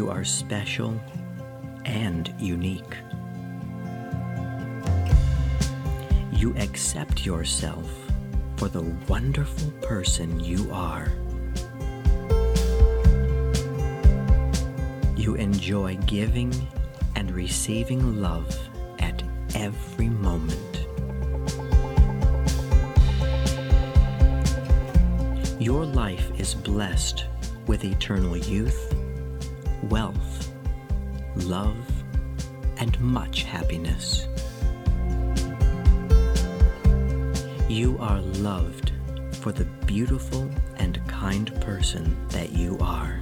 You are special and unique. You accept yourself for the wonderful person you are. You enjoy giving and receiving love at every moment. Your life is blessed with eternal youth, wealth, love, and much happiness. You are loved for the beautiful and kind person that you are.